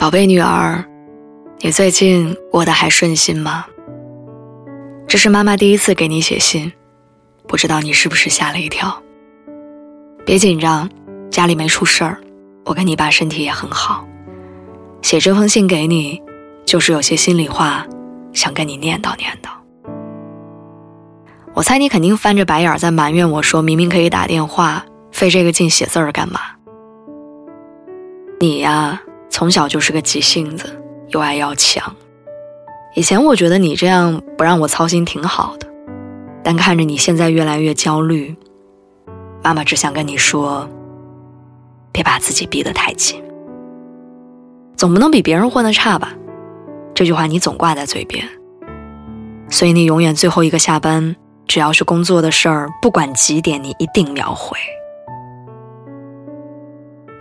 宝贝女儿，你最近过得还顺心吗？这是妈妈第一次给你写信，不知道你是不是吓了一跳。别紧张，家里没出事儿，我跟你爸身体也很好。写这封信给你，就是有些心里话，想跟你念叨念叨。我猜你肯定翻着白眼在埋怨我说，明明可以打电话，费这个劲写字儿干嘛？你呀。从小就是个急性子，又爱要强。以前我觉得你这样不让我操心挺好的，但看着你现在越来越焦虑，妈妈只想跟你说：别把自己逼得太紧，总不能比别人混得差吧？这句话你总挂在嘴边，所以你永远最后一个下班，只要是工作的事儿，不管几点，你一定秒回。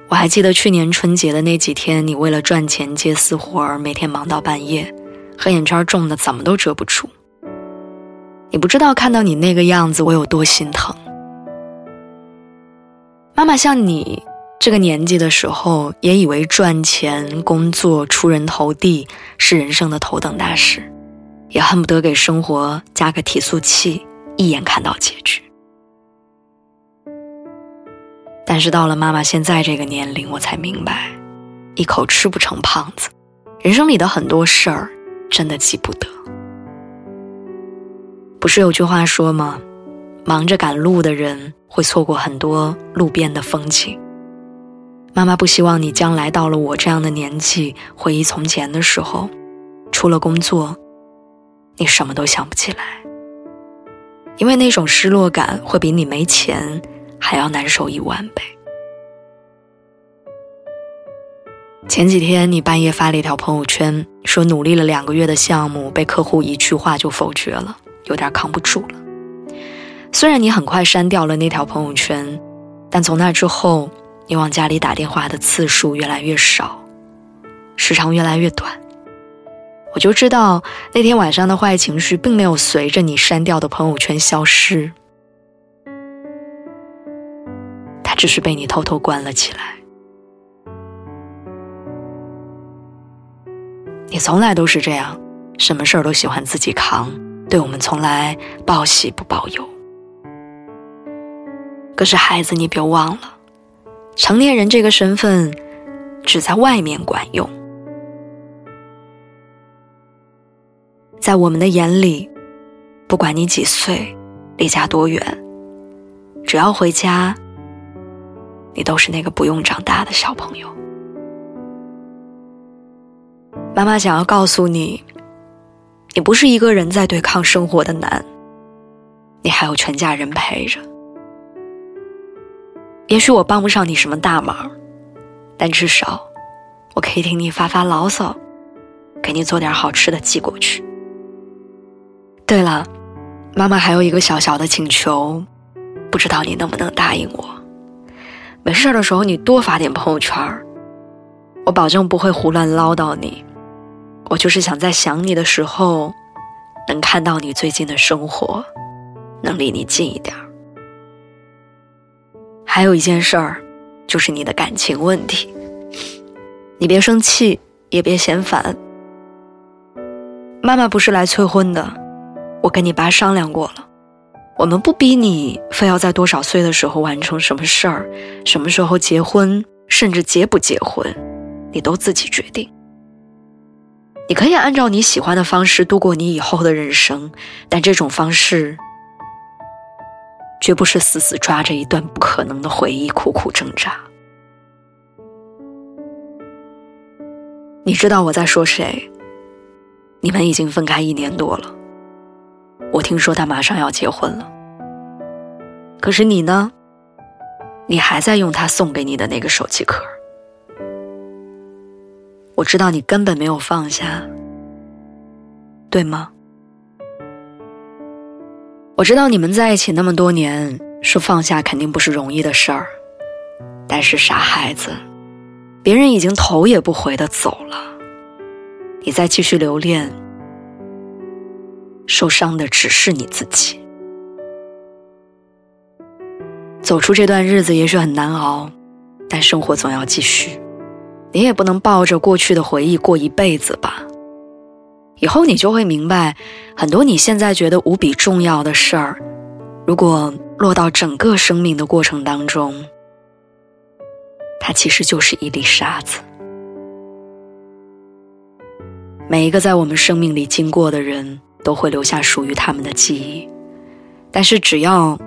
我还记得去年春节的那几天，你为了赚钱接私活儿，每天忙到半夜，黑眼圈重的怎么都遮不住。你不知道看到你那个样子，我有多心疼。妈妈像你这个年纪的时候，也以为赚钱、工作、出人头地是人生的头等大事，也恨不得给生活加个提速器，一眼看到结局。但是到了妈妈现在这个年龄，我才明白，一口吃不成胖子。人生里的很多事儿，真的记不得。不是有句话说吗？忙着赶路的人会错过很多路边的风景。妈妈不希望你将来到了我这样的年纪，回忆从前的时候，除了工作，你什么都想不起来。因为那种失落感会比你没钱。还要难受一万倍。前几天你半夜发了一条朋友圈，说努力了两个月的项目被客户一句话就否决了，有点扛不住了。虽然你很快删掉了那条朋友圈，但从那之后，你往家里打电话的次数越来越少，时长越来越短。我就知道那天晚上的坏情绪并没有随着你删掉的朋友圈消失。他只是被你偷偷关了起来。你从来都是这样，什么事儿都喜欢自己扛，对我们从来报喜不报忧。可是孩子，你别忘了，成年人这个身份只在外面管用，在我们的眼里，不管你几岁，离家多远，只要回家。你都是那个不用长大的小朋友。妈妈想要告诉你，你不是一个人在对抗生活的难，你还有全家人陪着。也许我帮不上你什么大忙，但至少我可以听你发发牢骚，给你做点好吃的寄过去。对了，妈妈还有一个小小的请求，不知道你能不能答应我。没事的时候，你多发点朋友圈我保证不会胡乱唠叨你。我就是想在想你的时候，能看到你最近的生活，能离你近一点还有一件事儿，就是你的感情问题。你别生气，也别嫌烦。妈妈不是来催婚的，我跟你爸商量过了。我们不逼你非要在多少岁的时候完成什么事儿，什么时候结婚，甚至结不结婚，你都自己决定。你可以按照你喜欢的方式度过你以后的人生，但这种方式绝不是死死抓着一段不可能的回忆苦苦挣扎。你知道我在说谁？你们已经分开一年多了。我听说他马上要结婚了，可是你呢？你还在用他送给你的那个手机壳。我知道你根本没有放下，对吗？我知道你们在一起那么多年，说放下肯定不是容易的事儿。但是傻孩子，别人已经头也不回的走了，你再继续留恋，受伤的只是你自己。走出这段日子也许很难熬，但生活总要继续。你也不能抱着过去的回忆过一辈子吧。以后你就会明白，很多你现在觉得无比重要的事儿，如果落到整个生命的过程当中，它其实就是一粒沙子。每一个在我们生命里经过的人都会留下属于他们的记忆，但是只要。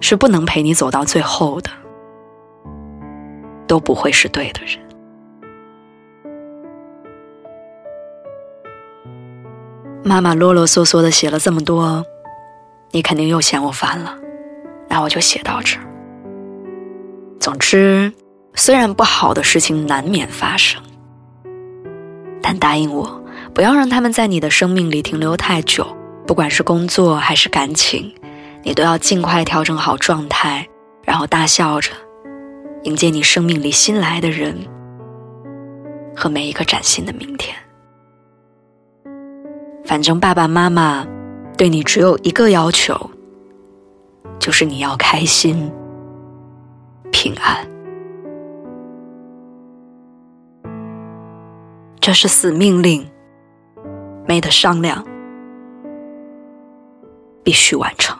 是不能陪你走到最后的，都不会是对的人。妈妈啰啰嗦嗦的写了这么多，你肯定又嫌我烦了，那我就写到这儿。总之，虽然不好的事情难免发生，但答应我，不要让他们在你的生命里停留太久，不管是工作还是感情。你都要尽快调整好状态，然后大笑着迎接你生命里新来的人和每一个崭新的明天。反正爸爸妈妈对你只有一个要求，就是你要开心、平安。这是死命令，没得商量，必须完成。